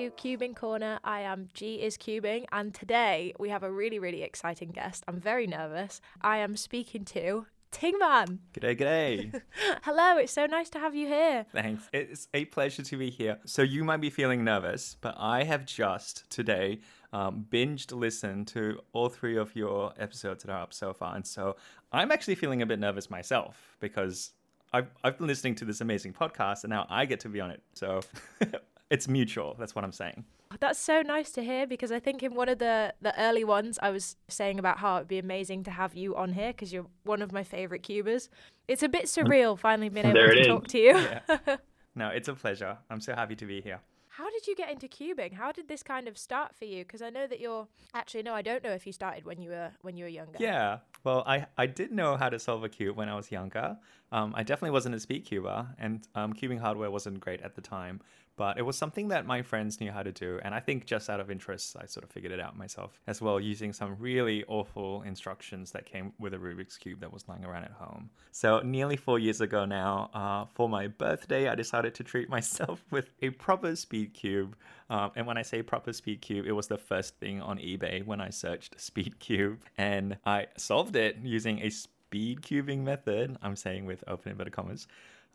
to Cubing Corner. I am G is Cubing, and today we have a really, really exciting guest. I'm very nervous. I am speaking to Tingman. G'day, g'day. Hello, it's so nice to have you here. Thanks. It's a pleasure to be here. So, you might be feeling nervous, but I have just today um, binged listened to all three of your episodes that are up so far. And so, I'm actually feeling a bit nervous myself because I've, I've been listening to this amazing podcast and now I get to be on it. So, it's mutual. That's what I'm saying. That's so nice to hear because I think in one of the the early ones I was saying about how it'd be amazing to have you on here because you're one of my favorite cubers. It's a bit surreal finally being able There to it talk to you. Yeah. No, it's a pleasure. I'm so happy to be here. How did you get into cubing? How did this kind of start for you? Because I know that you're actually no, I don't know if you started when you were when you were younger. Yeah. Well, I, I did know how to solve a cube when I was younger. Um, I definitely wasn't a speed cuber, and um, cubing hardware wasn't great at the time. But it was something that my friends knew how to do, and I think just out of interest, I sort of figured it out myself as well, using some really awful instructions that came with a Rubik's cube that was lying around at home. So nearly four years ago now, uh, for my birthday, I decided to treat myself with a proper speed cube. Um, and when I say proper speed cube, it was the first thing on eBay when I searched speed cube, and I solved it using a speed cubing method. I'm saying with open inverted commas.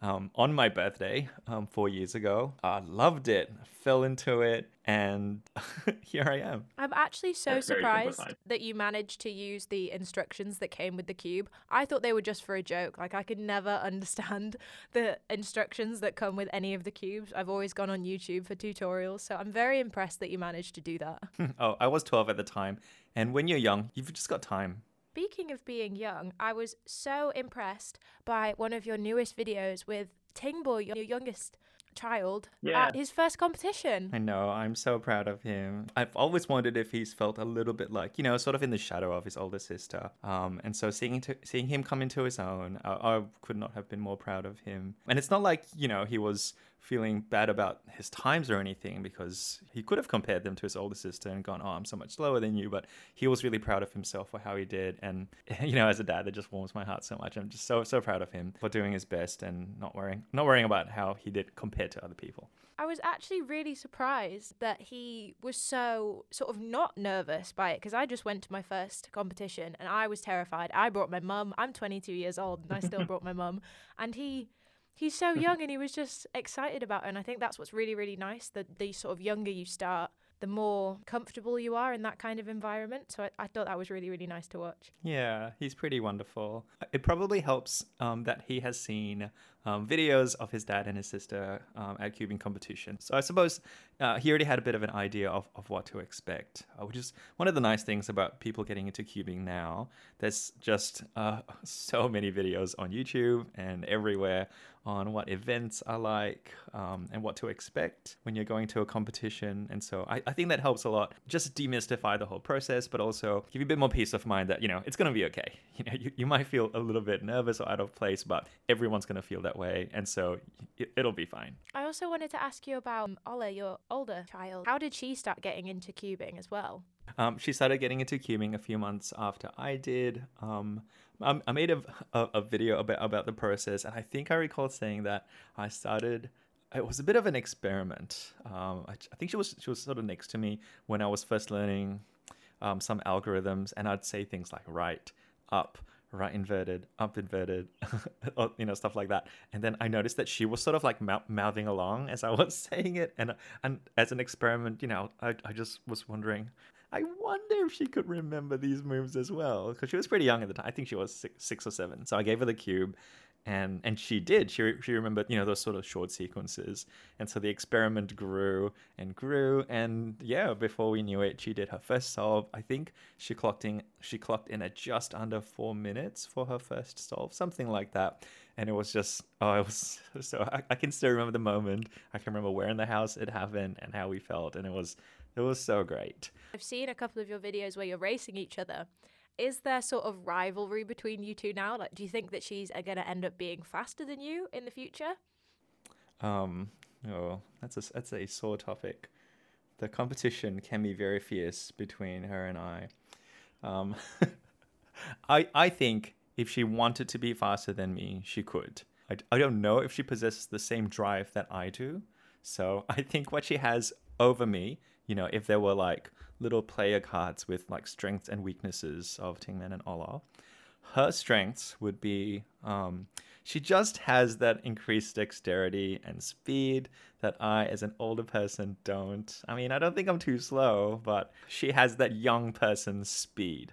Um, on my birthday um, four years ago, I loved it, fell into it, and here I am. I'm actually so That's surprised that you managed to use the instructions that came with the cube. I thought they were just for a joke. Like I could never understand the instructions that come with any of the cubes. I've always gone on YouTube for tutorials, so I'm very impressed that you managed to do that. oh, I was 12 at the time, and when you're young, you've just got time. Speaking of being young, I was so impressed by one of your newest videos with Tingboy, your youngest child, Yeah. at his first competition. I know, I'm so proud of him. I've always wondered if he's felt a little bit like, you know, sort of in the shadow of his older sister. Um, and so seeing to, seeing him come into his own, I, I could not have been more proud of him. And it's not like, you know, he was feeling bad about his times or anything because he could have compared them to his older sister and gone, oh, I'm so much slower than you. But he was really proud of himself for how he did. And, you know, as a dad, that just warms my heart so much. I'm just so, so proud of him for doing his best and not worrying, not worrying about how he did compared to other people. I was actually really surprised that he was so sort of not nervous by it because I just went to my first competition and I was terrified. I brought my mum. I'm 22 years old and I still brought my mum. And he he's so young and he was just excited about it. And I think that's what's really really nice that the sort of younger you start, the more comfortable you are in that kind of environment. So I, I thought that was really really nice to watch. Yeah, he's pretty wonderful. It probably helps um, that he has seen um, videos of his dad and his sister um, at cubing competition. So I suppose uh, he already had a bit of an idea of, of what to expect, uh, which is one of the nice things about people getting into cubing now. There's just uh, so many videos on YouTube and everywhere on what events are like um, and what to expect when you're going to a competition. And so I, I think that helps a lot. Just demystify the whole process, but also give you a bit more peace of mind that, you know, it's going to be okay. You know, you, you might feel a little bit nervous or out of place, but everyone's going to feel that way. And so it, it'll be fine. I also wanted to ask you about um, Ola, your older child. How did she start getting into cubing as well? Um, she started getting into cubing a few months after I did. Um, I, I made a, a, a video about, about the process, and I think I recall saying that I started. It was a bit of an experiment. Um, I, I think she was she was sort of next to me when I was first learning um, some algorithms, and I'd say things like right, up, right inverted, up inverted, or, you know, stuff like that. And then I noticed that she was sort of like mou- mouthing along as I was saying it, and and as an experiment, you know, I, I just was wondering. I wonder if she could remember these moves as well, because she was pretty young at the time. I think she was six, six or seven. So I gave her the cube, and and she did. She she remembered, you know, those sort of short sequences. And so the experiment grew and grew, and yeah, before we knew it, she did her first solve. I think she clocked in she clocked in at just under four minutes for her first solve, something like that. And it was just oh, it was so I, I can still remember the moment. I can remember where in the house it happened and how we felt, and it was it was so great. I've seen a couple of your videos where you're racing each other. Is there sort of rivalry between you two now? Like, do you think that she's going to end up being faster than you in the future? Um, oh, that's a that's a sore topic. The competition can be very fierce between her and I. Um, I I think if she wanted to be faster than me, she could. I, I don't know if she possesses the same drive that I do. So I think what she has over me, you know, if there were like little player cards with like strengths and weaknesses of Tingman and Ola, her strengths would be um, she just has that increased dexterity and speed that I, as an older person, don't. I mean, I don't think I'm too slow, but she has that young person's speed.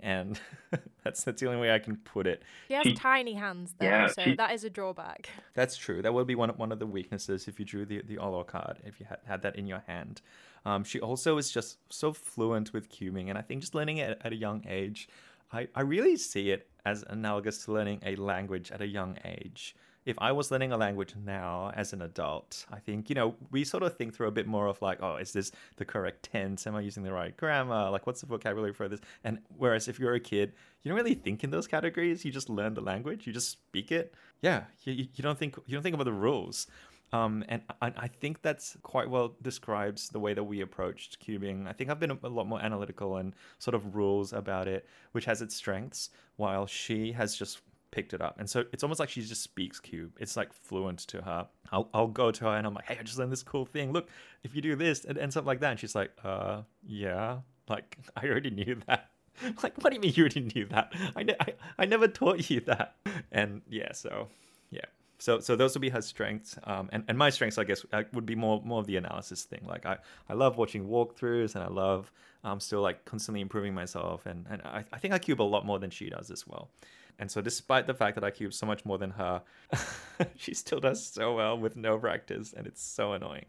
And that's that's the only way I can put it. She has tiny hands, though, Yeah, so she- that is a drawback. That's true. That would be one of, one of the weaknesses if you drew the the Ola card, if you had, had that in your hand. Um, she also is just so fluent with cubing, and I think just learning it at a young age, I, I really see it as analogous to learning a language at a young age. If I was learning a language now as an adult, I think, you know, we sort of think through a bit more of like, oh, is this the correct tense? Am I using the right grammar? Like, what's the vocabulary for this? And whereas if you're a kid, you don't really think in those categories. You just learn the language, you just speak it. Yeah, you, you don't think you don't think about the rules. Um, and I, I think that's quite well describes the way that we approached cubing. I think I've been a lot more analytical and sort of rules about it, which has its strengths, while she has just picked it up. And so it's almost like she just speaks cube. It's like fluent to her. I'll, I'll go to her and I'm like, hey, I just learned this cool thing. Look, if you do this it ends up like that. And she's like, uh, yeah, like I already knew that. Like, what do you mean you already knew that? I, ne- I, I never taught you that. And yeah, so yeah so so those would be her strengths um, and, and my strengths i guess uh, would be more more of the analysis thing like i, I love watching walkthroughs and i love um, still like constantly improving myself and, and I, I think i cube a lot more than she does as well and so despite the fact that i cube so much more than her she still does so well with no practice and it's so annoying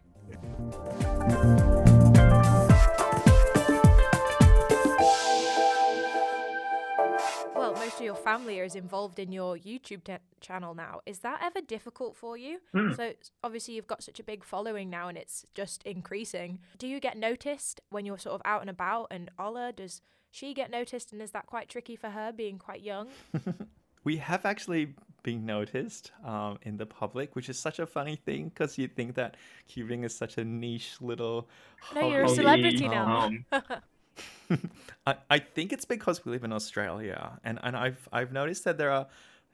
Well, most of your family is involved in your YouTube t- channel now. Is that ever difficult for you? Hmm. So obviously you've got such a big following now, and it's just increasing. Do you get noticed when you're sort of out and about? And Ola, does she get noticed? And is that quite tricky for her, being quite young? we have actually been noticed um, in the public, which is such a funny thing because you think that cubing is such a niche little. No, you're a hobby. celebrity um, now. I, I think it's because we live in Australia, and, and I've I've noticed that there are,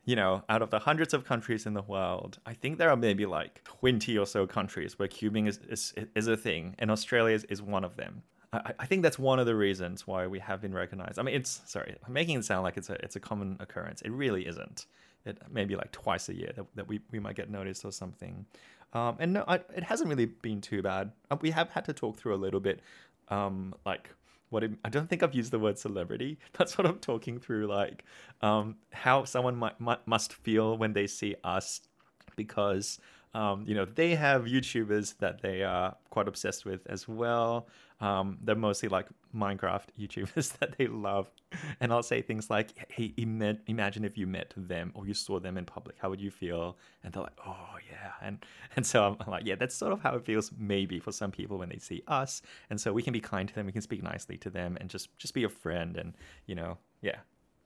you know, out of the hundreds of countries in the world, I think there are maybe like twenty or so countries where cubing is is, is a thing, and Australia is, is one of them. I, think that's one of the reasons why we have been recognized. I mean, it's sorry, I'm making it sound like it's a it's a common occurrence. It really isn't. It maybe like twice a year that, that we, we might get noticed or something. Um, and no, I, it hasn't really been too bad. Uh, We have had to talk through a little bit, um, like what it, I don't think I've used the word celebrity, That's what I'm talking through like um, how someone might, might must feel when they see us because um, you know they have YouTubers that they are quite obsessed with as well. Um, they're mostly like Minecraft YouTubers that they love, and I'll say things like, "Hey, ima- imagine if you met them or you saw them in public, how would you feel?" And they're like, "Oh yeah," and and so I'm like, "Yeah, that's sort of how it feels maybe for some people when they see us." And so we can be kind to them, we can speak nicely to them, and just just be a friend, and you know, yeah,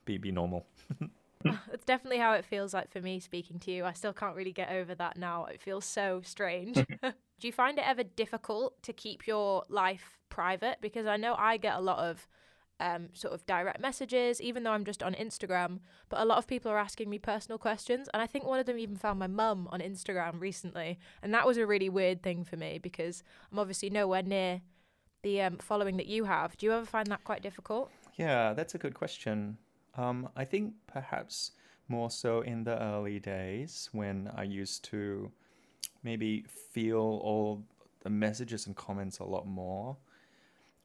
be be normal. It's definitely how it feels like for me speaking to you. I still can't really get over that now. It feels so strange. Do you find it ever difficult to keep your life private? Because I know I get a lot of um, sort of direct messages, even though I'm just on Instagram. But a lot of people are asking me personal questions. And I think one of them even found my mum on Instagram recently. And that was a really weird thing for me because I'm obviously nowhere near the um, following that you have. Do you ever find that quite difficult? Yeah, that's a good question. Um, I think perhaps more so in the early days when I used to maybe feel all the messages and comments a lot more.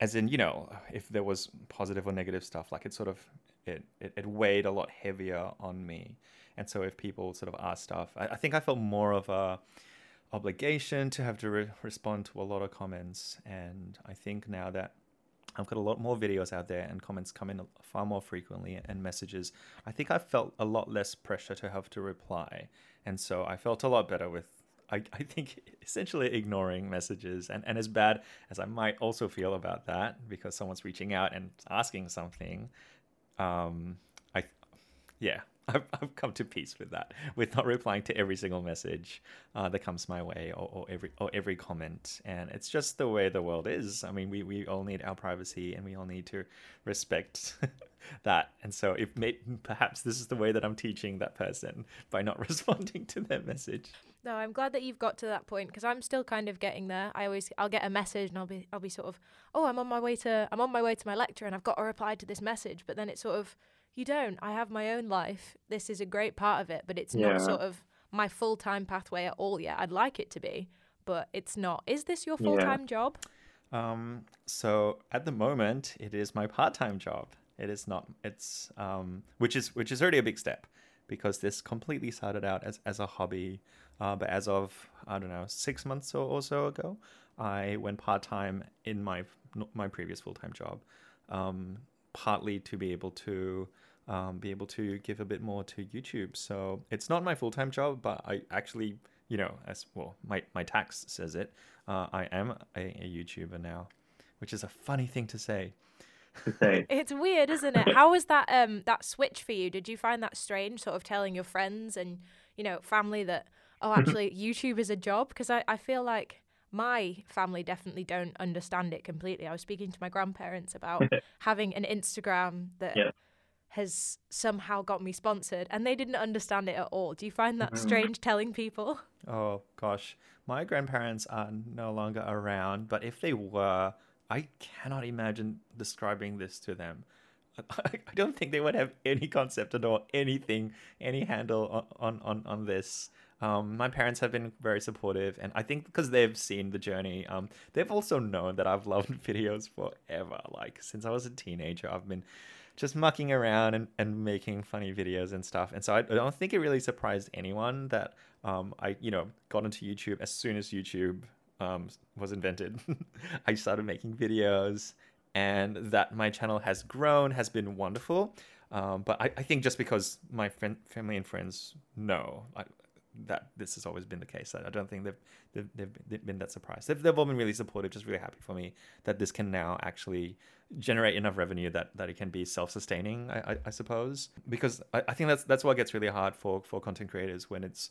As in, you know, if there was positive or negative stuff, like it sort of it, it, it weighed a lot heavier on me. And so if people sort of asked stuff, I, I think I felt more of a obligation to have to re- respond to a lot of comments. And I think now that I've got a lot more videos out there and comments come in far more frequently and messages. I think I felt a lot less pressure to have to reply. And so I felt a lot better with, I, I think, essentially ignoring messages. And, and as bad as I might also feel about that because someone's reaching out and asking something, um, I, yeah, I've, I've come to peace with that, with not replying to every single message uh, that comes my way or, or every or every comment. And it's just the way the world is. I mean, we, we all need our privacy and we all need to respect that. And so, if may, perhaps this is the way that I'm teaching that person by not responding to their message. No, I'm glad that you've got to that point because I'm still kind of getting there. I always I'll get a message and I'll be I'll be sort of, oh, I'm on my way to I'm on my way to my lecture and I've got to reply to this message. But then it's sort of you don't. I have my own life. This is a great part of it, but it's Yeah. not sort of my full time pathway at all yet. I'd like it to be, but it's not. Is this your full time job? Um, so at the moment, it is my part-time job. It is not. It's um, which is which is already a big step, because this completely started out as as a hobby, uh, but as of I don't know six months or, or so ago, I went part-time in my my previous full-time job, um, partly to be able to um, be able to give a bit more to YouTube. So it's not my full-time job, but I actually you know as well my my tax says it. Uh, I am a, a YouTuber now, which is a funny thing to say. It's weird, isn't it? How was that um that switch for you? Did you find that strange, sort of telling your friends and you know family that oh actually YouTube is a job? Because I I feel like my family definitely don't understand it completely. I was speaking to my grandparents about having an Instagram that Yeah. Has somehow got me sponsored, and they didn't understand it at all. Do you find that Mhm. strange telling people? Oh gosh, my grandparents are no longer around, but if they were, I cannot imagine describing this to them. I don't think they would have any concept at all, anything, any handle on on on, on this. Um, my parents have been very supportive, and I think because they've seen the journey, um, they've also known that I've loved videos forever. Like since I was a teenager, I've been just mucking around and, and making funny videos and stuff. And so I, don't think it really surprised anyone that um, I, you know, got into YouTube as soon as YouTube um, was invented. I started making videos, and that my channel has grown has been wonderful. Um, but I, I think just because my friend, family and friends know I, that this has always been the case, I, I don't think they've, they've, they've, they've been that surprised. They've, they've all been really supportive, just really happy for me that this can now actually generate enough revenue that, that it can be self-sustaining, I, I, I suppose. Because I, I think that's that's what gets really hard for, for content creators when it's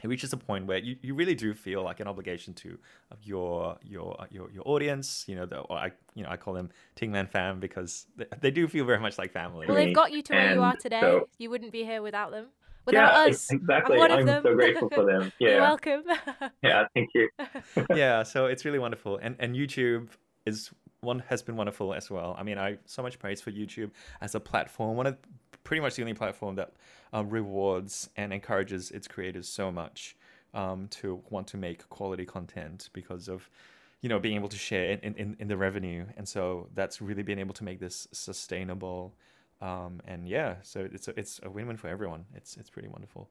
it reaches a point where you, you really do feel like an obligation to your your uh, your your audience. You know, the, or I you know I call them Tingman fam because they, they do feel very much like family. Well, they've got you to where you are today. so- You wouldn't be here without them. Without yeah, us. exactly. one of I'm them. so grateful for them. You're Yeah, welcome. yeah. Thank you. yeah, so it's really wonderful, and and YouTube is one has been wonderful as well. I mean, I so much praise for YouTube as a platform. One of pretty much the only platform that uh, rewards and encourages its creators so much um, to want to make quality content because of you know being able to share in, in, in the revenue, and so that's really been able to make this sustainable. Um, and yeah, so it's a, it's a win-win for everyone. It's it's pretty wonderful.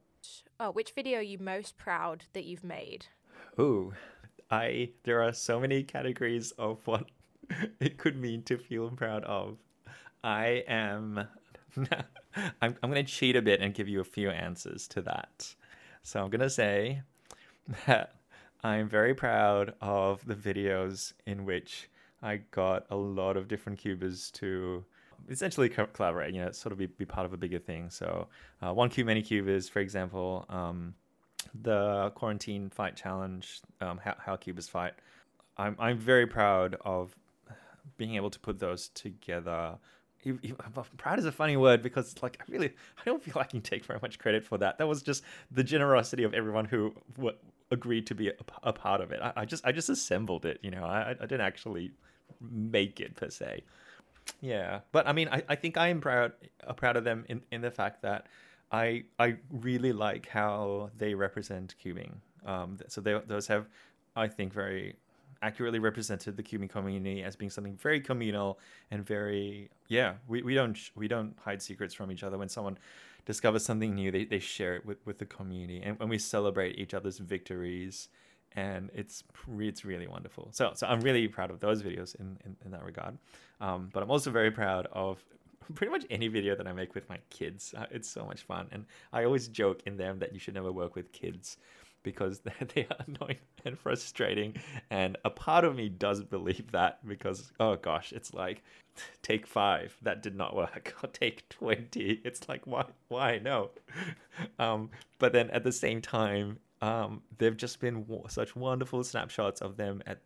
oh, which video are you most proud that you've made? Ooh, I there are so many categories of what it could mean to feel proud of. I am I'm I'm gonna cheat a bit and give you a few answers to that. So I'm gonna say that I'm very proud of the videos in which I got a lot of different cubers to essentially co- collaborate, you know, sort of be, be part of a bigger thing. So, uh, one cube, many cubers, for example, um, the quarantine fight challenge, um, how, how cubers fight. I'm, I'm very proud of being able to put those together. Proud is a funny word because, like, I really, I don't feel like I can take very much credit for that. That was just the generosity of everyone who w- agreed to be a, a part of it. I, I just, I just assembled it. You know, I, I didn't actually make it per se. Yeah, but I mean, I, I think I am proud uh, proud of them in, in the fact that I I really like how they represent cubing. Um, so they, those have, I think, very accurately represented the cubing community as being something very communal and very yeah. We, we don't we don't hide secrets from each other. When someone discovers something new, they, they share it with, with the community, and when we celebrate each other's victories. And it's it's really wonderful. So so I'm really proud of those videos in, in, in that regard. Um, but I'm also very proud of pretty much any video that I make with my kids. Uh, it's so much fun, and I always joke in them that you should never work with kids because they are annoying and frustrating. And a part of me does believe that because, oh gosh, it's like take five, that did not work. Or take 20, it's like, why? Why? No. Um, but then at the same time, um, they've just been w- such wonderful snapshots of them at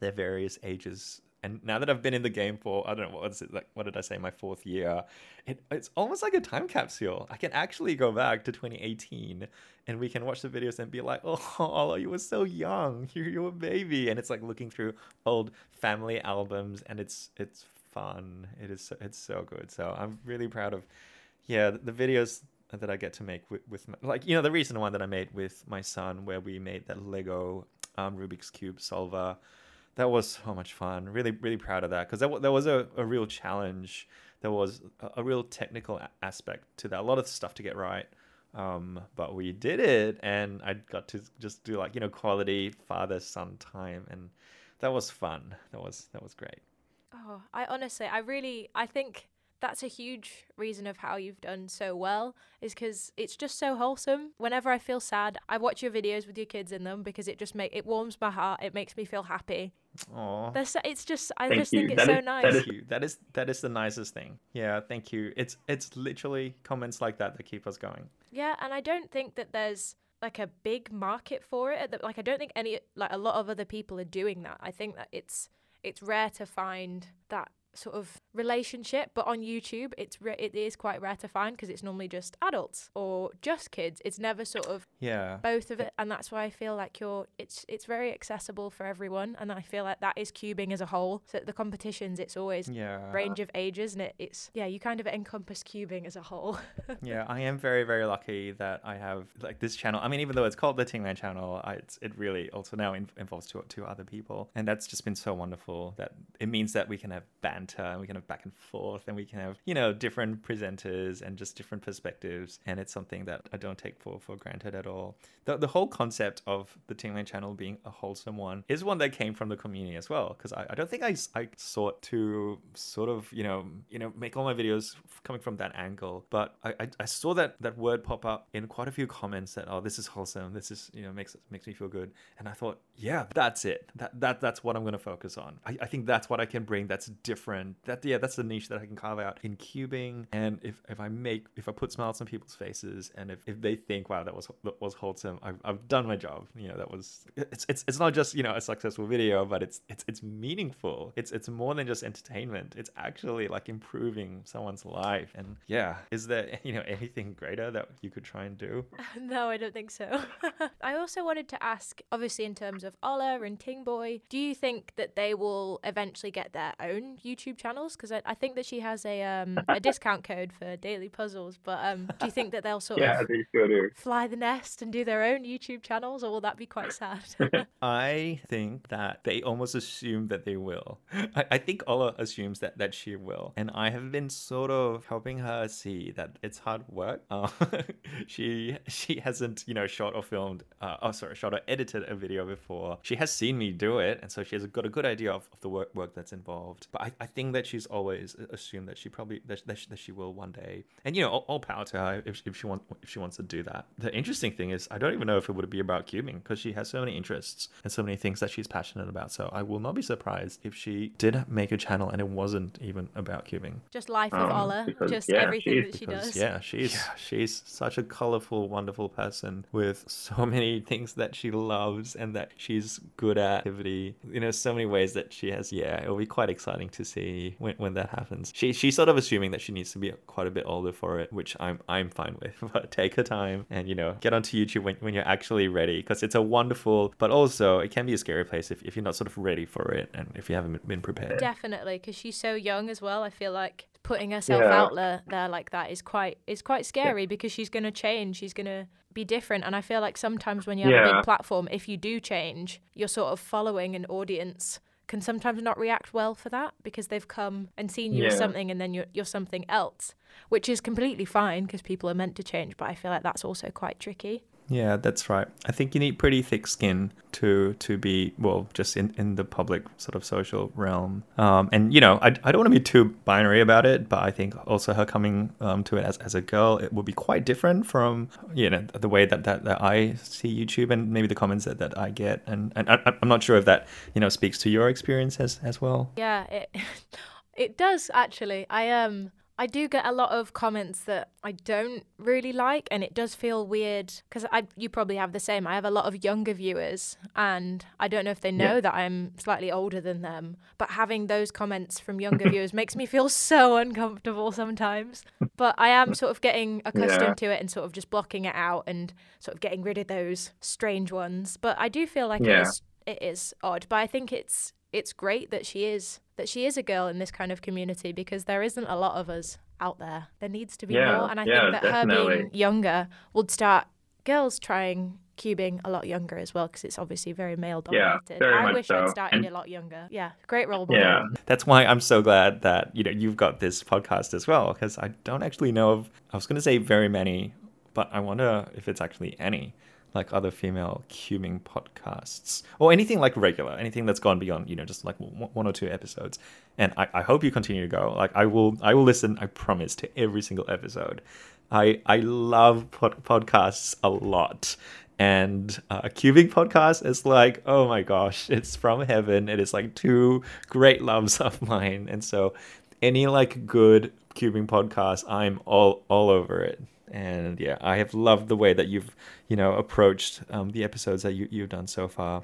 their various ages and now that I've been in the game for I don't know what was it like what did I say my fourth year, it, it's almost like a time capsule. I can actually go back to 2018 and we can watch the videos and be like, oh, you were so young, you you were a baby, and it's like looking through old family albums and it's it's fun. It is so, it's so good. So I'm really proud of yeah the videos that I get to make with, with my, like you know the recent one that I made with my son where we made that Lego um, Rubik's cube solver that was so much fun. Really, really proud of that because that, that was a, a real challenge. There was a, a real technical a- aspect to that. A lot of stuff to get right. Um, but we did it, and I got to just do like you know quality father son time, and that was fun. That was that was great. Oh, I honestly, I really, I think that's a huge reason of how you've done so well is because it's just so wholesome whenever i feel sad i watch your videos with your kids in them because it just make it warms my heart it makes me feel happy Aww. so, it's just i Thank just you. think it's That so is- nice that is- Thank you. That is that is the nicest thing. Yeah, thank you. It's it's literally comments like that that keep us going. yeah and i don't think that there's like a big market for it like i don't think any like a lot of other people are doing that i think that it's it's rare to find that sort of relationship but on youtube it's re- it is quite rare to find because it's normally just adults or just kids it's never sort of Yeah. both of it and that's why i feel like you're it's it's very accessible for everyone and i feel like that is cubing as a whole so the competitions it's always Yeah. range of ages and it, it's yeah you kind of encompass cubing as a whole yeah, I am very, very lucky that I have like this channel. I mean, even though it's called the Tingman channel, I, it's, it really also now in, involves two, two other people. And that's just been so wonderful that it means that we can have banter and we can have back and forth and we can have, you know, different presenters and just different perspectives. And it's something that I don't take for, for granted at all. The, the whole concept of the Tingman channel being a wholesome one is one that came from the community as well. Because I, I don't think I, I sought to sort of, you know, you know, make all my videos coming from that angle. But I, I, I saw that that word pop up in quite a few comments that oh this is wholesome, this is you know makes makes me feel good, and I thought yeah that's it that that that's what I'm gonna focus on. I, I think that's what I can bring that's different. That yeah that's the niche that I can carve out in cubing. And if if I make if I put smiles on people's faces and if, if they think wow that was that was wholesome, I've, I've done my job. You know that was it's it's it's not just you know a successful video, but it's it's it's meaningful. It's it's more than just entertainment. It's actually like improving someone's life. And yeah, is there you know anything greater that you could try and do? no i don't think so i also wanted to ask obviously in terms of ola and ting boy do you think that they will eventually get their own youtube channels because I, I think that she has a um a discount code for daily puzzles but um do you think that they'll sort Yeah, of think so fly the nest and do their own youtube channels or will that be quite sad I think that they almost assume that they will. I, I think Ola assumes that, that she will. And I have been sort of helping her see that it's hard work. Uh, she she hasn't, you know, shot or filmed, uh, oh, sorry, shot or edited a video before. She has seen me do it. And so she has got a good idea of, of the work, work that's involved. But I, I think that she's always assumed that she probably, that, that, she, that she will one day. And, you know, all, all power to her if, if, she want, if she wants to do that. The interesting thing is, I don't even know if it would be about cubing because she has so many interests and so many things that she's passionate about. So I will not be surprised if she did make a channel and it wasn't even about cubing. just life of Um, ola because, just yeah, everything she's- that she Because, does yeah, she's she's such a colorful, wonderful person with so many things that she loves and that she's good at. Activity, you know, so many ways that she has. Yeah, it'll be quite exciting to see when, when that happens. She she's sort of assuming that she needs to be quite a bit older for it, which I'm I'm fine with. But take her time and you know get onto YouTube when, when you're actually ready because it's a wonderful, but also it can be a scary place if, if you're not sort of ready for it and if you haven't been prepared. Definitely, because she's so young as well. I feel like putting herself Yeah. out there, there like that is quite is quite scary because she's gonna change. She's gonna be different, and I feel like sometimes when you have a big platform, if you do change, you're sort of following an audience can sometimes not react well for that because they've come and seen you as something and then you're you're something else, which is completely fine because people are meant to change. But I feel like that's also quite tricky. Yeah, that's right. I think you need pretty thick skin to to be well, just in, in the public sort of social realm. Um, and you know, I, I don't want to be too binary about it, but I think also her coming um, to it as, as a girl, it would be quite different from you know the way that, that, that I see YouTube and maybe the comments that, that I get. And and I, I'm not sure if that you know speaks to your experience as as well. Yeah, it it does actually. I um I do get a lot of comments that I don't really like, and it does feel weird because I you probably have the same. I have a lot of younger viewers, and I don't know if they know Yeah. that I'm slightly older than them. But having those comments from younger viewers makes me feel so uncomfortable sometimes. But I am sort of getting accustomed to it and sort of just blocking it out and sort of getting rid of those strange ones. But I do feel like Yeah. is it is odd. But I think it's it's great that she is that she is a girl in this kind of community because there isn't a lot of us out there. There needs to be Yeah, more, and I yeah, think that her being younger would start girls trying cubing a lot younger as well because it's obviously very male Yeah, dominated. very I much wish I'd so. started And- a lot younger. Yeah, great role model. Yeah. That's why I'm so glad that you know you've got this podcast as well because I don't actually know of I was going to say very many, but I wonder if it's actually any like other female cubing podcasts or anything like regular, anything that's gone beyond you know just like one or two episodes. And I, I hope you continue to go. Like I will I will listen. I promise to every single episode. I I love pod- podcasts a lot. And uh, a cubing podcast is like, oh my gosh, it's from heaven. It is like two great loves of mine. And so any like good cubing podcast, I'm all all over it. And yeah, I have loved the way that you've, you know, approached um, the episodes that you, you've done so far.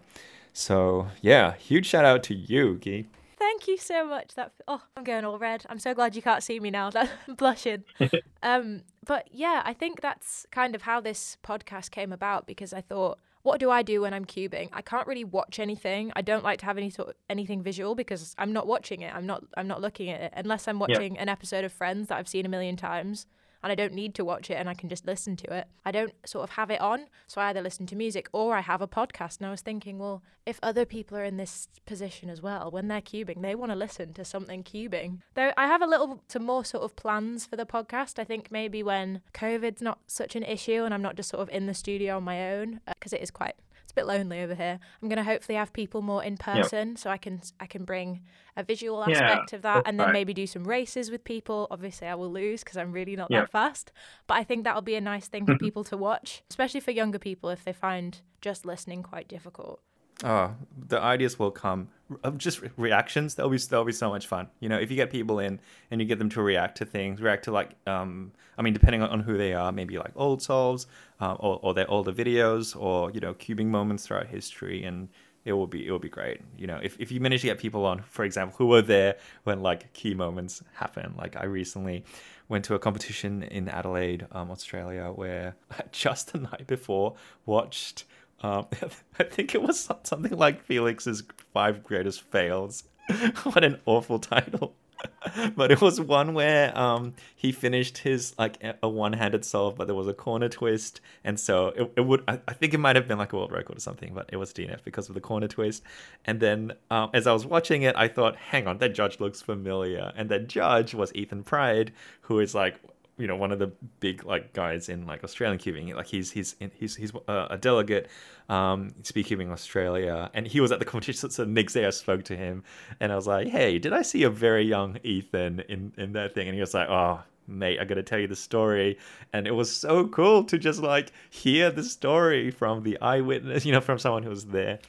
So yeah, huge shout out to you, Gee. Thank you so much. That oh, I'm going all red. I'm so glad you can't see me now. That I'm blushing. um, but yeah, I think that's kind of how this podcast came about because I thought, what do I do when I'm cubing? I can't really watch anything. I don't like to have any sort of anything visual because I'm not watching it. I'm not I'm not looking at it unless I'm watching an episode of Friends that I've seen a million times and I don't need to watch it and I can just listen to it. I don't sort of have it on, so I either listen to music or I have a podcast. And I was thinking, well, if other people are in this position as well, when they're cubing, they want to listen to something cubing. Though I have a little to more sort of plans for the podcast. I think maybe when COVID's not such an issue and I'm not just sort of in the studio on my own, because it is quite it's a bit lonely over here. I'm going to hopefully have people more in person so I can I can bring a visual Yeah, aspect of that and then right. maybe do some races with people. Obviously, I will lose because I'm really not Yeah. that fast, but I think that'll be a nice thing for mm-hmm. people to watch, especially for younger people if they find just listening quite difficult. Oh, the ideas will come. Of just re- reactions, that'll be that'll be so much fun. You know, if you get people in and you get them to react to things, react to like, um, I mean, depending on, on who they are, maybe like old solves, uh, or or their older videos, or you know, cubing moments throughout history, and it will be it will be great. You know, if if you manage to get people on, for example, who were there when like key moments happen. Like I recently went to a competition in Adelaide, um, Australia, where just the night before watched. Um, I think it was something like Felix's five greatest fails. what an awful title. but it was one where um, he finished his like a- one-handed solve, but there was a corner twist, and so it, it would. I, I think it might have been like a world record or something, but it was DNF because of the corner twist. And then um, as I was watching it, I thought, "Hang on, that judge looks familiar." And that judge was Ethan Pride, who is like you know one of the big like guys in like Australian cubing. Like he's he's he's he's uh, a delegate um Speedcubing Australia, and he was at the competition. So Nick Zayer spoke to him, and I was like, "Hey, did I see a very young Ethan in in that thing?" And he was like, "Oh." Mate, I gotta tell you the story, and it was so cool to just like hear the story from the eyewitness, you know, from someone who was there.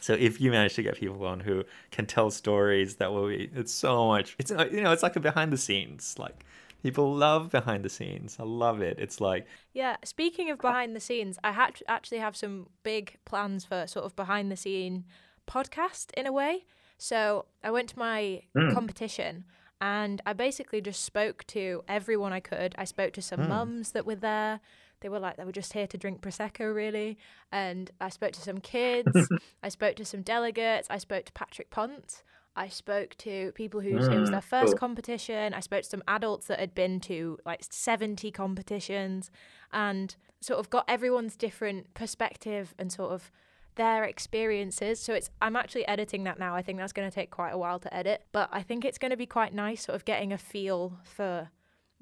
So if you manage to get people on who can tell stories, that will be it's so much. It's you know it's like a behind the scenes. Like people love behind the scenes. I love it. It's like Yeah, speaking of behind the scenes, I had to actually have some big plans for sort of behind the scene podcast in a way. So I went to my Mm. competition and I basically just spoke to everyone I could. I spoke to some Mm. mums that were there. They were like they were just here to drink prosecco, really. And I spoke to some kids. I spoke to some delegates. I spoke to Patrick Punt. I spoke to people whose it was their Mm, first cool. competition. I spoke to some adults that had been to like 70 competitions and sort of got everyone's different perspective and sort of their experiences. So it's I'm actually editing that now. I think that's going to take quite a while to edit, but I think it's going to be quite nice sort of getting a feel for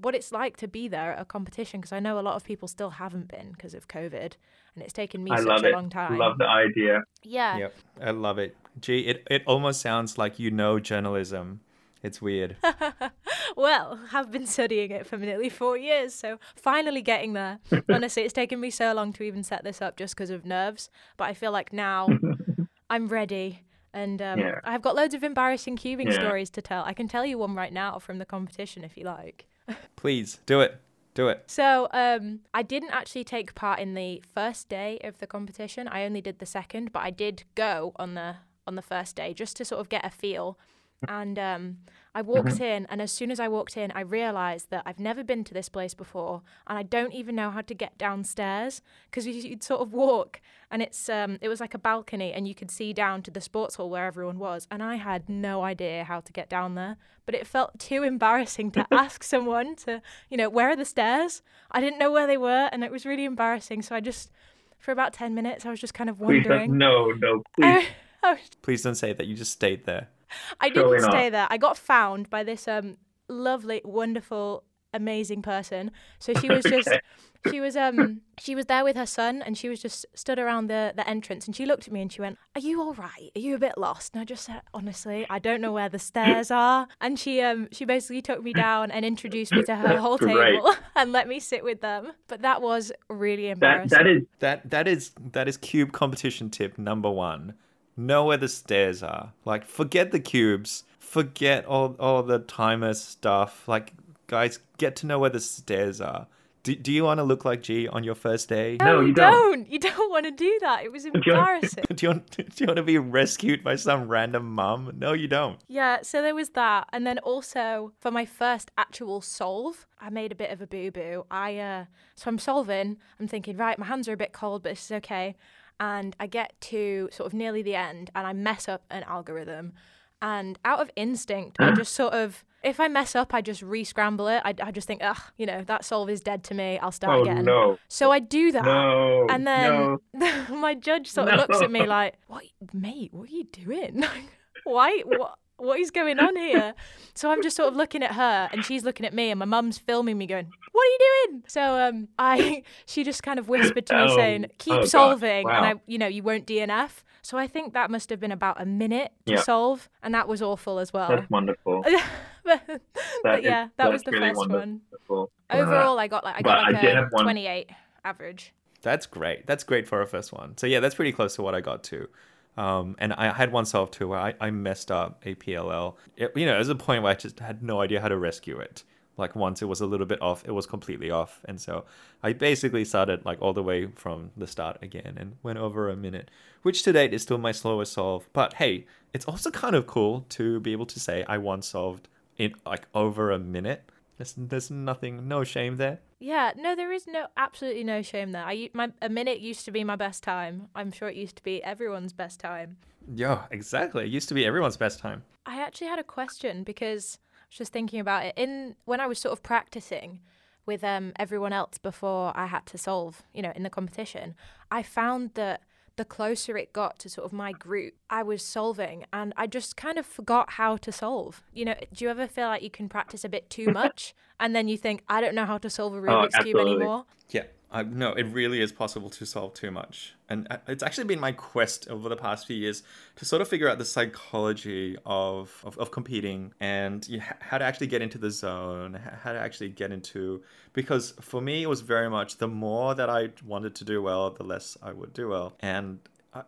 what it's like to be there at a competition because I know a lot of people still haven't been because of COVID, and it's taken me I such love a it. long time. I love the idea. yeah. Yep, I love it. Gee, it, it almost sounds like you know journalism. It's weird. well, I've been studying it for nearly four years, so finally getting there. Honestly, it's taken me so long to even set this up just because of nerves, but I feel like now I'm ready. And um, Yeah. I've got loads of embarrassing cubing Yeah. stories to tell. I can tell you one right now from the competition if you like. Please do it. Do it. So um, I didn't actually take part in the first day of the competition. I only did the second, but I did go on the on the first day just to sort of get a feel. And um, I walked in, and as soon as I walked in, I realised that I've never been to this place before, and I don't even know how to get downstairs because you'd sort of walk, and it's um, it was like a balcony, and you could see down to the sports hall where everyone was, and I had no idea how to get down there. But it felt too embarrassing to ask someone to, you know, where are the stairs? I didn't know where they were, and it was really embarrassing. So I just, for about ten minutes, I was just kind of Please wondering. no, no, please. I, was Please don't say that you just stayed there. I didn't stay not. there. I got found by this um lovely, wonderful, amazing person. So she was just Okay. she was um she was there with her son and she was just stood around the the entrance and she looked at me and she went, "Are you all right? Are you a bit lost?" And I just said, "Honestly, I don't know where the stairs are." And she um she basically took me down and introduced me to her whole Great. table and let me sit with them. But that was really That embarrassing. that is That that is that is cube competition tip number one. Know where the stairs are. Like forget the cubes. Forget all all the timer stuff. Like guys, get to know where the stairs are. Do, do you want to look like G on your first day? No, you don't. You don't want to do that. It was embarrassing. do you want do you want to be rescued by some random mum? No, you don't. Yeah, so there was that, and then also for my first actual solve, I made a bit of a boo boo. I uh, so I'm solving. I'm thinking, right, my hands are a bit cold, but this is okay. And I get to sort of nearly the end, and I mess up an algorithm. And out of instinct, I just sort of, if I mess up, I just re-scramble it. I, I just think, ugh, you know, that solve is dead to me. I'll start oh again. no, So I do that. no, And then no. my judge sort of looks at me like, "What, mate? What are you doing? Why? What? What is going on here?" So I'm just sort of looking at her, and she's looking at me, and my mum's filming me, going, "What are you doing?" So um, I she just kind of whispered to me, Oh, saying, "Keep oh, gosh, solving," and I, you know, you won't DNF. So I think that must have been about a minute to Yeah. solve, and that was awful as well. That's wonderful. but, That but is- yeah, that was the really first one. wonderful. Uh, Overall, I got like I got But like did a have one- 28 average. That's great. That's great for a first one. So yeah, that's pretty close to what I got to. Um, and I had one solved too where I, I messed up a PLL. It, you know, there's a point where I just had no idea how to rescue it. Like once it was a little bit off, it was completely off. And so I basically started like all the way from the start again and went over a minute, which to date is still my slowest solve. But hey, it's also kind of cool to be able to say I once solved in like over a minute. There's, there's nothing, no shame there. Yeah, no, there is no absolutely no shame there. I my a minute used to be my best time. I'm sure it used to be everyone's best time. Yeah, exactly. It used to be everyone's best time. I actually had a question because I was just thinking about it in when I was sort of practicing with um everyone else before I had to solve, you know, in the competition. I found that the closer it got to sort of my group, I was solving and I just kind of forgot how to solve. You know, do you ever feel like you can practice a bit too much and then you think I don't know how to solve a oh, Rubik's cube anymore? Yeah, No, it really is possible to solve too much. And uh, it's actually been my quest over the past few years to sort of figure out the psychology of, of, of competing and you, h- how to actually get into the zone, how to actually get into. Because for me, it was very much the more that I wanted to do well, the less I would do well. And I,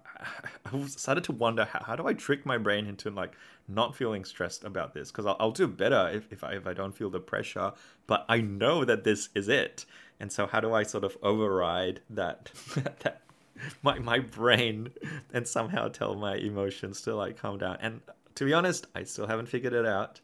I started to wonder how, how do I trick my brain into like not feeling stressed about this because I'll, I'll do better if, if, I, if I don't feel the pressure but I know that this is it and so how do I sort of override that that my, my brain and somehow tell my emotions to like calm down? And to be honest I still haven't figured it out.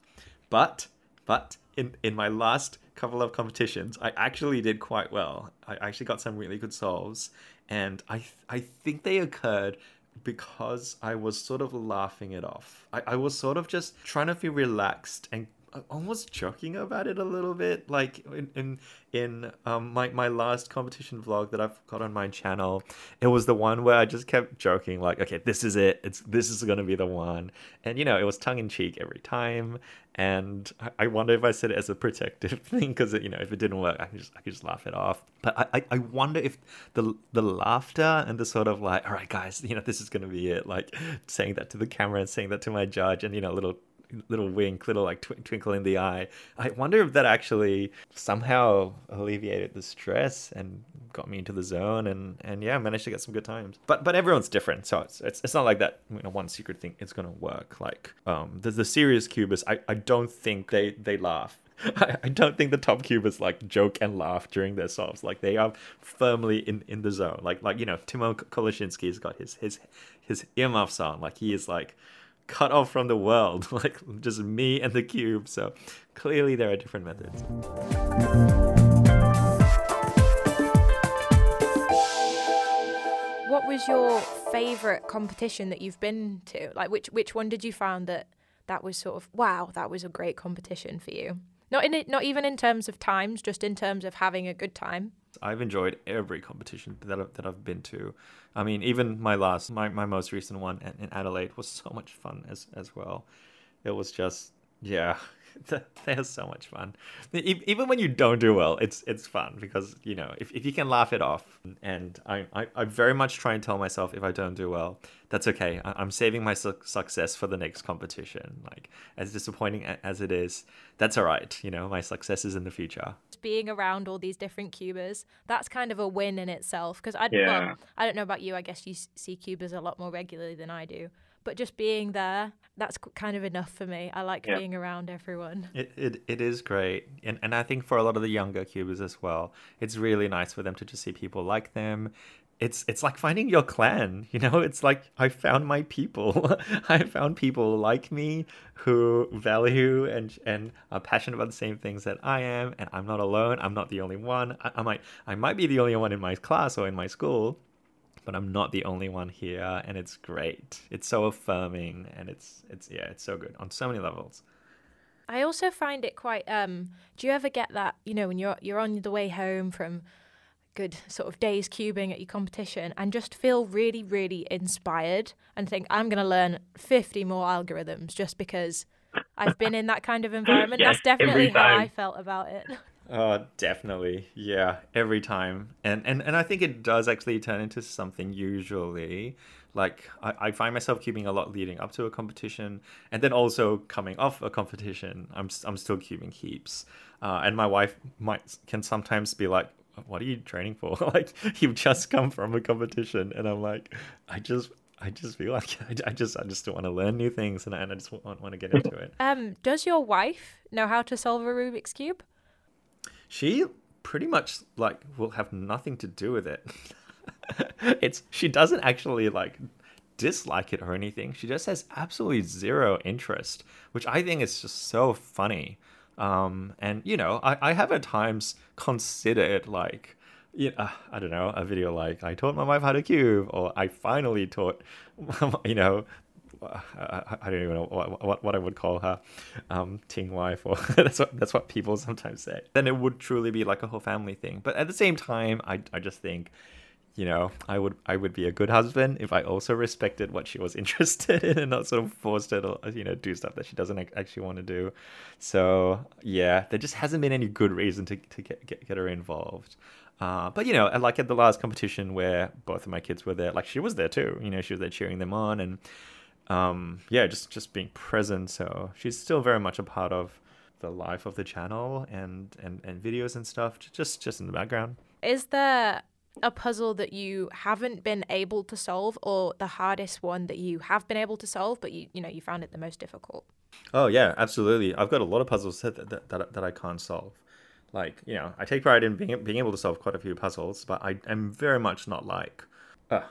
But but in in my last couple of competitions I actually did quite well. I actually got some really good solves. And I I think they occurred because I was sort of laughing it off. I, I was sort of just trying to feel relaxed and almost joking about it a little bit like in in, in um my, my last competition vlog that i've got on my channel it was the one where i just kept joking like okay this is it. It's this is gonna be the one. And you know it was tongue-in-cheek every time. And I, I wonder if i said it as a protective thing because you know if it didn't work i could just i could just laugh it off. But I, I i wonder if the the laughter and the sort of like all right guys you know this is gonna be it like saying that to the camera and saying that to my judge and you know a little little wink, little like tw- twinkle in the eye. I wonder if that actually somehow alleviated the stress and got me into the zone and and yeah, managed to get some good times. But but everyone's different, so it's it's, it's not like that. You know, one secret thing is gonna work. Like um, the the serious cubists, I I don't think they they laugh. I, don't think the top cubers like joke and laugh during their solves. Like they are firmly in, in the zone. Like like you know, Tymon Kolasiński's got his his his earmuffs on. Like he is like cut off from the world, like just me and the cube. So clearly there are different methods. What was your favorite competition that you've been to? Like which which one did you find that that was sort of wow, that was a great competition for you? Not in it, not even in terms of times, just in terms of having a good time. I've enjoyed every competition that I've, that I've been to. I mean, even my last, my, my most recent one in Adelaide was so much fun as as well. It was just, yeah, they're so much fun. Even when you don't do well, it's it's fun because you know if, if you can laugh it off. And I, I, I very much try and tell myself if I don't do well, that's okay. I, am saving my su- success for the next competition. Like as disappointing as it is, that's all right. You know, my success is in the future. Being around all these different cubers, that's kind of a win in itself. Because I, yeah. well, I don't know about you. I guess you see cubers a lot more regularly than I do but just being there that's kind of enough for me. I like yeah. being around everyone. It, it, it is great. And, and i think for a lot of the younger cubers as well it's really nice for them to just see people like them. It's it's like finding your clan you know? It's like i found my people. I found people like me who value and and are passionate about the same things that i am and i'm not alone. I'm not the only one. I, I might i might be the only one in my class or in my school but I'm not the only one here, and it's great. It's so affirming, and it's it's yeah, it's so good on so many levels. I also find it quite. Um, do you ever get that? You know, when you're you're on the way home from good sort of days cubing at your competition, and just feel really, really inspired, and think I'm going to learn 50 more algorithms just because I've been in that kind of environment. That's definitely how I felt about it. Oh, definitely. Yeah, every time. And and and I think it does actually turn into something usually. Like I, I find myself cubing a lot leading up to a competition and then also coming off a competition. I'm I'm still cubing heaps. Uh, and my wife might can sometimes be like, "What are you training for? like you've just come from a competition." And I'm like, "I just I just feel like I, I just I just want to learn new things and I, and I just want, want to get into it. Um, does your wife know how to solve a Rubik's cube? She pretty much like will have nothing to do with it. it's she doesn't actually like dislike it or anything. She just has absolutely zero interest, which I think is just so funny. Um, and you know, I, I have at times considered like, you know, I don't know, a video like I taught my wife how to cube, or I finally taught, you know, I, I don't even know what, what, what I would call her, um, Ting wife, or that's what that's what people sometimes say. Then it would truly be like a whole family thing. But at the same time, I, I just think, you know, I would I would be a good husband if I also respected what she was interested in and not sort of forced her to you know do stuff that she doesn't actually want to do. So yeah, there just hasn't been any good reason to to get get, get her involved. Uh, but you know, like at the last competition where both of my kids were there, like she was there too. You know, she was there cheering them on and um, yeah, just just being present. So she's still very much a part of the life of the channel and and and videos and stuff. Just just in the background. Is there a puzzle that you haven't been able to solve, or the hardest one that you have been able to solve, but you you know you found it the most difficult? Oh yeah, absolutely. I've got a lot of puzzles that that, that, that I can't solve. Like you know, I take pride in being being able to solve quite a few puzzles, but I am very much not like. Uh,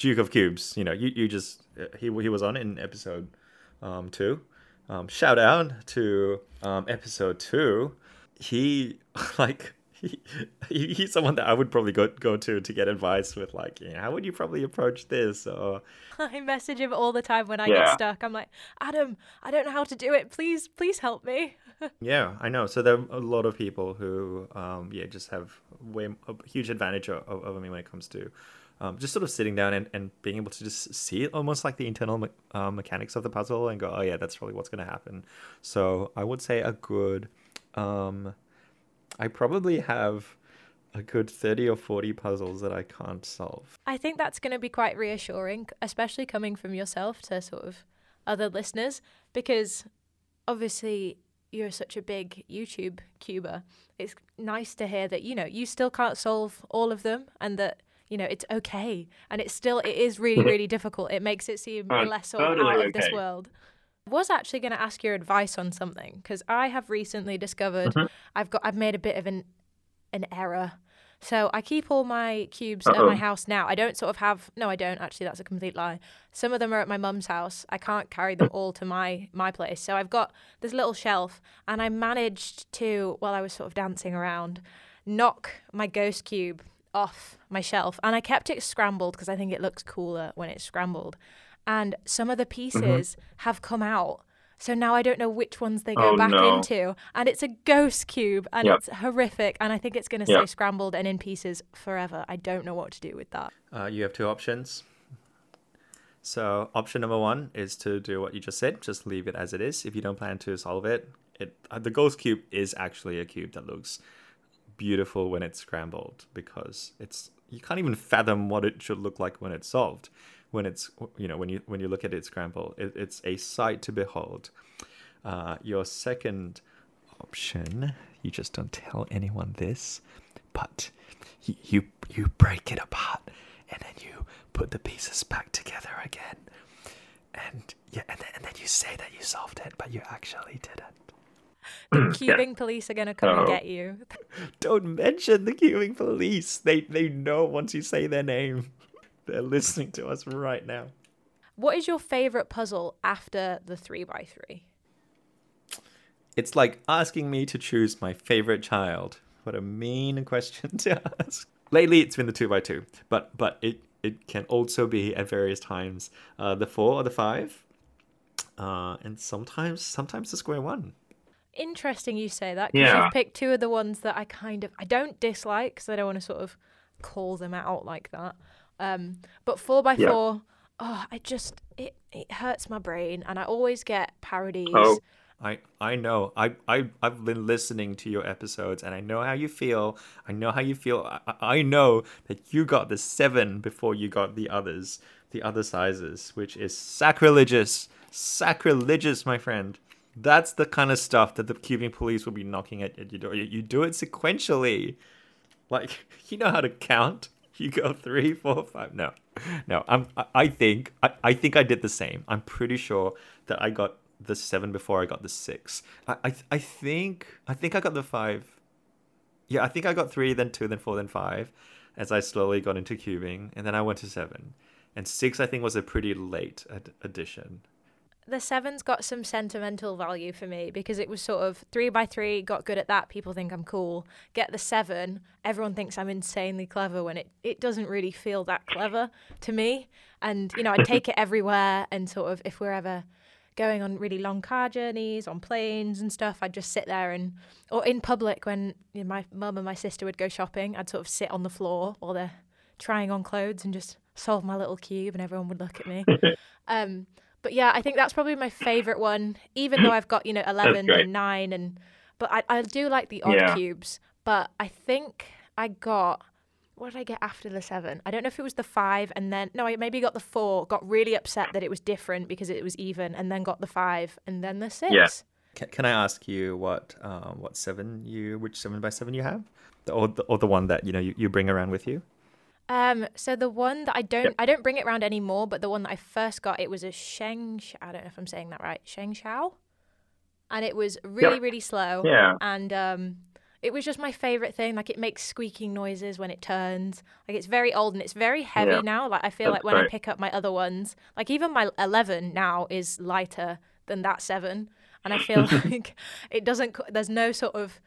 Duke of Cubes. You know, you, you just uh, he he was on in episode um, two. Um, shout out to um, episode two. He like he, he- he's someone that I would probably go go to to get advice with, like, you know, how would you probably approach this? Or I message him all the time when I Yeah. get stuck. I'm like, Adam, I don't know how to do it. Please, please help me. yeah, I know. So there are a lot of people who, um, yeah, just have way a huge advantage o- o- over me when it comes to. Um, just sort of sitting down and, and being able to just see it almost like the internal me- uh, mechanics of the puzzle and go, oh yeah, that's probably what's going to happen. So I would say a good, um, I probably have a good 30 or 40 puzzles that I can't solve. I think that's going to be quite reassuring, especially coming from yourself to sort of other listeners, because obviously you're such a big YouTube cuber. It's nice to hear that you know you still can't solve all of them, and that you know it's okay, and it's still it is really really difficult. It makes it seem Oh, less sort of totally out of this world. I was actually going to ask your advice on something because I have recently discovered mm-hmm. I've got I've made a bit of an an error. So I keep all my cubes at Uh-oh. my house now. I don't sort of have no, I don't actually. That's a complete lie. Some of them are at my mum's house. I can't carry them all to my my place. So I've got this little shelf, and I managed to, while I was sort of dancing around, knock my ghost cube off my shelf, and I kept it scrambled because I think it looks cooler when it's scrambled. And some of the pieces have come out. So now I don't know which ones they go Oh, back no. into. And it's a ghost cube and Yep. it's horrific. And I think it's going to stay Yep. scrambled and in pieces forever. I don't know what to do with that. Uh, you have two options. So option number one is to do what you just said, just leave it as it is. If you don't plan to solve it, it uh, the ghost cube is actually a cube that looks beautiful when it's scrambled because it's you can't even fathom what it should look like when it's solved. When it's you know when you when you look at it scrambled, it, it's a sight to behold. Uh, your second option, you just don't tell anyone this, but you, you you break it apart and then you put the pieces back together again, and yeah, and then, and then you say that you solved it, but you actually didn't. The Yeah. cubing police are going to come and Oh. get you. Don't mention the cubing police. They they know once you say their name. They're listening to us right now. What is your favorite puzzle after the three by three? It's like asking me to choose my favorite child. What a mean question to ask. Lately, it's been the two by two, but but it it can also be at various times uh, the four or the five, uh, and sometimes sometimes the square one. Interesting you say that because Yeah. you've picked two of the ones that I kind of I don't dislike because I don't want to sort of call them out like that. Um, but four by Yeah. four, oh, I just it it hurts my brain, and I always get parities. Oh. I I know. I I I've been listening to your episodes, and I know how you feel. I know how you feel. I, I- I know that you got the seven before you got the others, the other sizes, which is sacrilegious, sacrilegious, my friend. That's the kind of stuff that the cubing police will be knocking at your door. You, you do it sequentially, like you know how to count. You go three, four, five. No, no. I'm. I- I think. I, I think I did the same. I'm pretty sure that I got the seven before I got the six. I. I, I think. I think I got the five. Yeah, I think I got three, then two, then four, then five, as I slowly got into cubing, and then I went to seven, and six. I think was a pretty late ad- addition. The seven's got some sentimental value for me because it was sort of three by three, got good at that. People think I'm cool. Get the seven, everyone thinks I'm insanely clever when it, it doesn't really feel that clever to me. And, you know, I take it everywhere and sort of if we're ever going on really long car journeys, on planes and stuff, I'd just sit there and, or in public when you know, my mum and my sister would go shopping, I'd sort of sit on the floor while they're trying on clothes and just solve my little cube and everyone would look at me. Um, but yeah, I think that's probably my favorite one. Even though I've got you know eleven and nine, and but I I do like the odd Yeah. cubes. But I think I got what did I get after the seven? I don't know if it was the five and then no, I maybe got the four. Got really upset that it was different because it was even, and then got the five and then the six. Yeah. Can, can I ask you what uh, what seven you which seven by seven you have, the, or the or the one that you know you, you bring around with you? Um, so the one that I don't, I don't bring it around anymore. But the one that I first got, it was a Sheng. I don't know if I'm saying that right. ShengShou, and it was really, really slow. Yeah. And um, it was just my favorite thing. Like it makes squeaking noises when it turns. Like it's very old and it's very heavy Yeah. now. Like I feel That's like when I pick up my other ones, like even my 11 now is lighter than that seven, and I feel like it doesn't. There's no sort of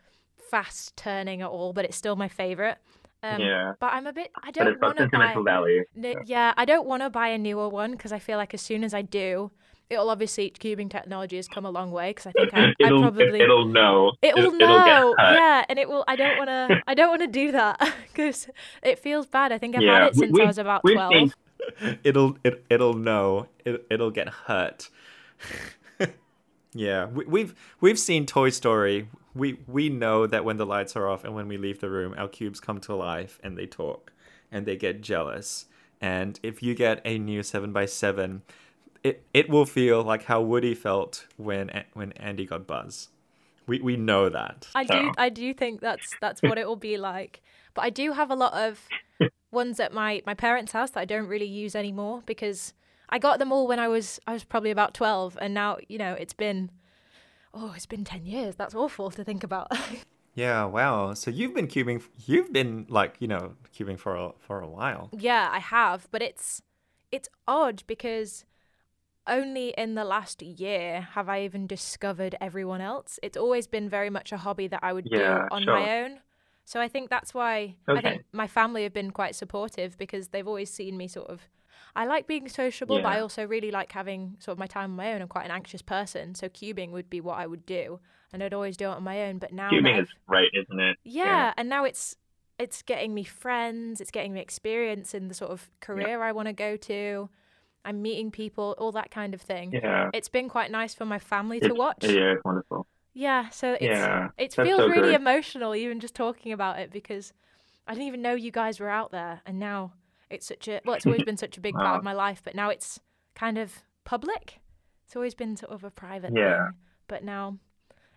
fast turning at all, but it's still my favorite. Um, Yeah. But I'm a bit. I But don't want to buy. sentimental value. No, yeah, I don't want to buy a newer one because I feel like as soon as I do, it'll obviously cubing technology has come a long way because I think I, I it'll probably it, will know. it will It'll- it'll know, yeah, and it will. I don't want to. I don't want to do that because it feels bad. I think I've Yeah, had it since I we've- was about twelve. seen- it'll it, it'll know it, it'll get hurt yeah we, we've we've seen toy story we we know that when the lights are off and when we leave the room our cubes come to life and they talk and they get jealous and if you get a new 7x7 it it will feel like how woody felt when when andy got buzz we we know that I do. I do think that's that's what it will be like. But I do have a lot of ones at my my parents' house that I don't really use anymore because I got them all when I was I was probably about twelve, and now you know it's been oh it's been ten years. That's awful to think about. yeah wow so you've been cubing you've been like you know cubing for a for a while yeah, I have, but it's it's odd because only in the last year have I even discovered everyone else. It's always been very much a hobby that I would Yeah, do on sure. my own. So I think that's why I think my family have been quite supportive because they've always seen me sort of I like being sociable, but I also really like having sort of my time on my own. I'm quite an anxious person, so cubing would be what I would do, and I'd always do it on my own. But now Cubing is right, isn't it? yeah, and now it's it's getting me friends, it's getting me experience in the sort of career I want to go to. I'm meeting people, all that kind of thing. Yeah. It's been quite nice for my family to watch. Yeah, it's wonderful. Yeah, so it's Yeah, it feels so really good. emotional even just talking about it because I didn't even know you guys were out there and now it's such a well it's always been such a big part ah. of my life but now it's kind of public. It's always been sort of a private Yeah. thing. But now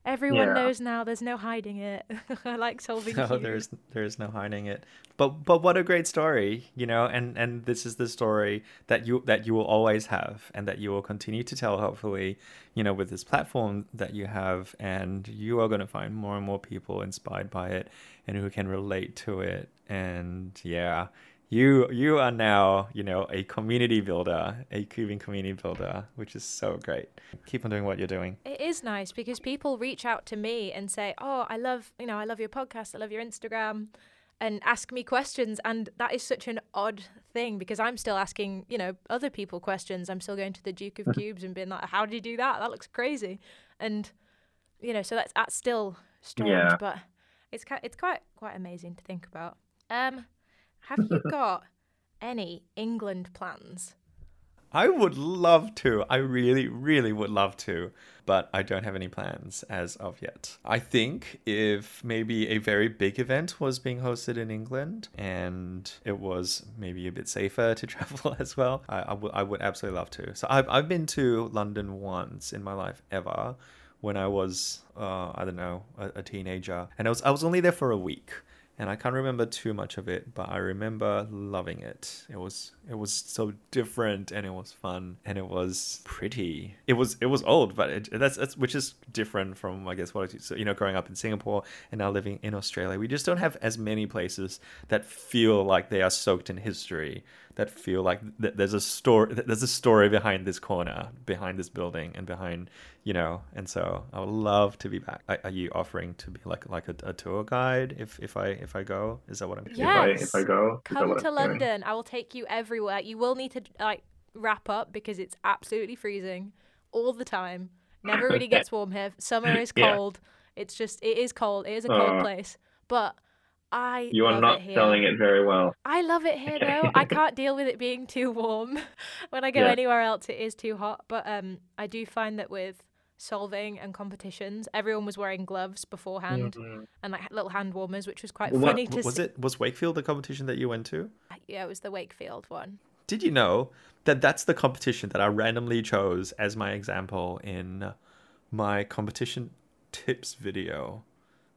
everyone Yeah. knows now there's no hiding it. I like solving No, cubes. there's there's no hiding it. But but what a great story, you know, and and this is the story that you that you will always have and that you will continue to tell hopefully, you know, with this platform that you have and you are going to find more and more people inspired by it and who can relate to it and yeah, you you are now, you know, a community builder, a cubing community builder, which is so great. Keep on doing what you're doing. It is nice because people reach out to me and say, "Oh, I love, you know, I love your podcast, I love your Instagram." And ask me questions, and that is such an odd thing because I'm still asking, you know, other people questions. I'm still going to the Duke of Cubes and being like, "How did you do that? That looks crazy," and you know, so that's that's still strange, Yeah. but it's it's quite quite amazing to think about. Um, have you got any England plans? I would love to. I really, really would love to, but I don't have any plans as of yet. I think if maybe a very big event was being hosted in England and it was maybe a bit safer to travel as well, I, I, would, would absolutely love to. So I've, I've been to London once in my life ever when I was, uh, I don't know, a, a teenager. And I was, I was only there for a week and I can't remember too much of it, but I remember loving it. It was it was so different and it was fun and it was pretty. It was it was old, but it, that's that's which is different from I guess what I, so, you know growing up in Singapore and now living in Australia. We just don't have as many places that feel like they are soaked in history. That feel like th- there's a story. There's a story behind this corner, behind this building, and behind you know. And so I would love to be back. Are, are you offering to be like like a, a tour guide if if I if I go? Is that what I'm? Yeah. If I Yes. if I go, Come to I'm doing? London. I will take you everywhere. You will need to like wrap up because it's absolutely freezing all the time. Never really gets warm here. Summer is Yeah. cold. It's just it is cold. It is a cold Uh, place. But I You are love not it here. selling it very well. I love it here though. I can't deal with it being too warm. when I go Yeah. anywhere else it is too hot. But um I do find that with solving and competitions, everyone was wearing gloves beforehand Mhm. and like little hand warmers, which was quite Well, what- funny to was see. it was Wakefield the competition that you went to? Yeah, it was the Wakefield one. Did you know that that's the competition that I randomly chose as my example in my competition tips video?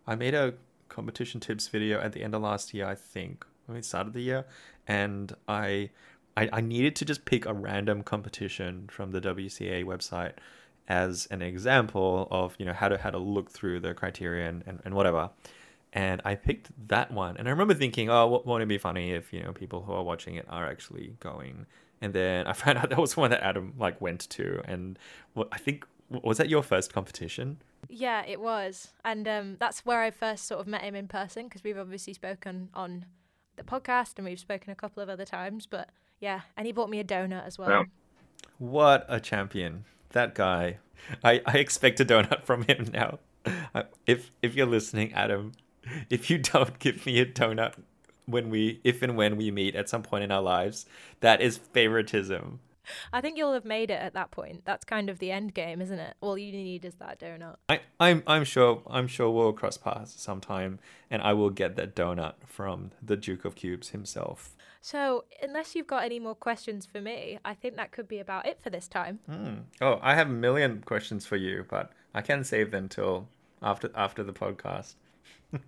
I made a competition tips video at the end of last year, I think. I mean, start of the year, and I, I, I needed to just pick a random competition from the WCA website as an example of you know how to how to look through the criterion and, and whatever and I picked that one. And I remember thinking, oh, w- won't it be funny if you know people who are watching it are actually going? And then I found out that was one that Adam like went to, and what I think was that your first competition? Yeah, it was. And um, that's where I first sort of met him in person because we've obviously spoken on the podcast and we've spoken a couple of other times. But yeah, and he bought me a donut as well. What a champion. That guy. I, I expect a donut from him now. If if you're listening, Adam, if you don't give me a donut when we if and when we meet at some point in our lives, that is favoritism. I think you'll have made it at that point. That's kind of the end game, isn't it? All you need is that donut. I, I'm I'm sure I'm sure we'll cross paths sometime and I will get that donut from the Duke of Cubes himself. So, unless you've got any more questions for me, I think that could be about it for this time. Hmm. Oh, I have a million questions for you, but I can save them till after after the podcast.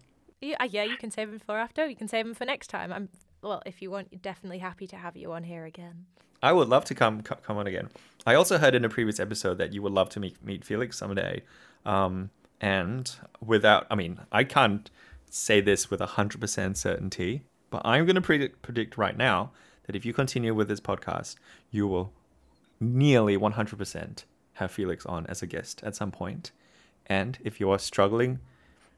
Yeah, yeah, you can save them for after. You can save them for next time. I'm well, if you want, definitely happy to have you on here again. I would love to come come on again. I also heard in a previous episode that you would love to meet meet Felix someday. Um, and without, I mean, I can't say this with hundred percent certainty, but I'm going to predict predict right now that if you continue with this podcast, you will nearly one hundred percent have Felix on as a guest at some point. And if you are struggling,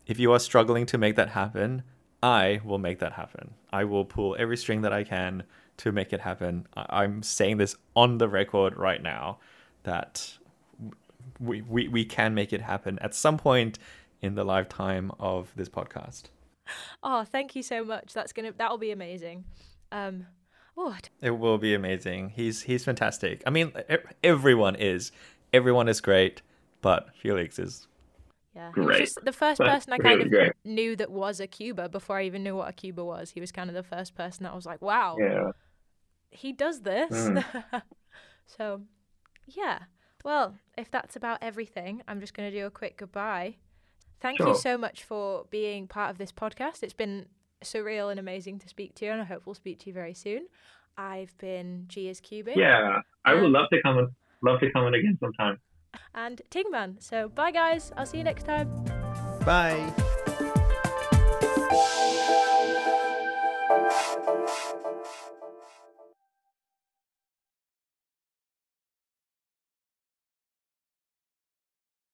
if you are struggling to make that happen, I will make that happen. I will pull every string that I can to make it happen. I- I'm saying this on the record right now that we, we, we can make it happen at some point in the lifetime of this podcast. Oh, thank you so much. That's gonna that'll be amazing. Um, oh, It will be amazing. He's he's fantastic. I mean, everyone is. Everyone is great, but Felix is. Yeah. He was Great. just the first person I kind really of knew that was a cuber before I even knew what a cuber was. He was kind of the first person that I was like, wow, Yeah. he does this. Mm. so, yeah. Well, if that's about everything, I'm just going to do a quick goodbye. Thank you so much for being part of this podcast. It's been surreal and amazing to speak to you, and I hope we'll speak to you very soon. I've been G is Cubing Yeah. I would Um, love to come love to come in again sometime. And Tingman. So, bye, guys. I'll see you next time. Bye.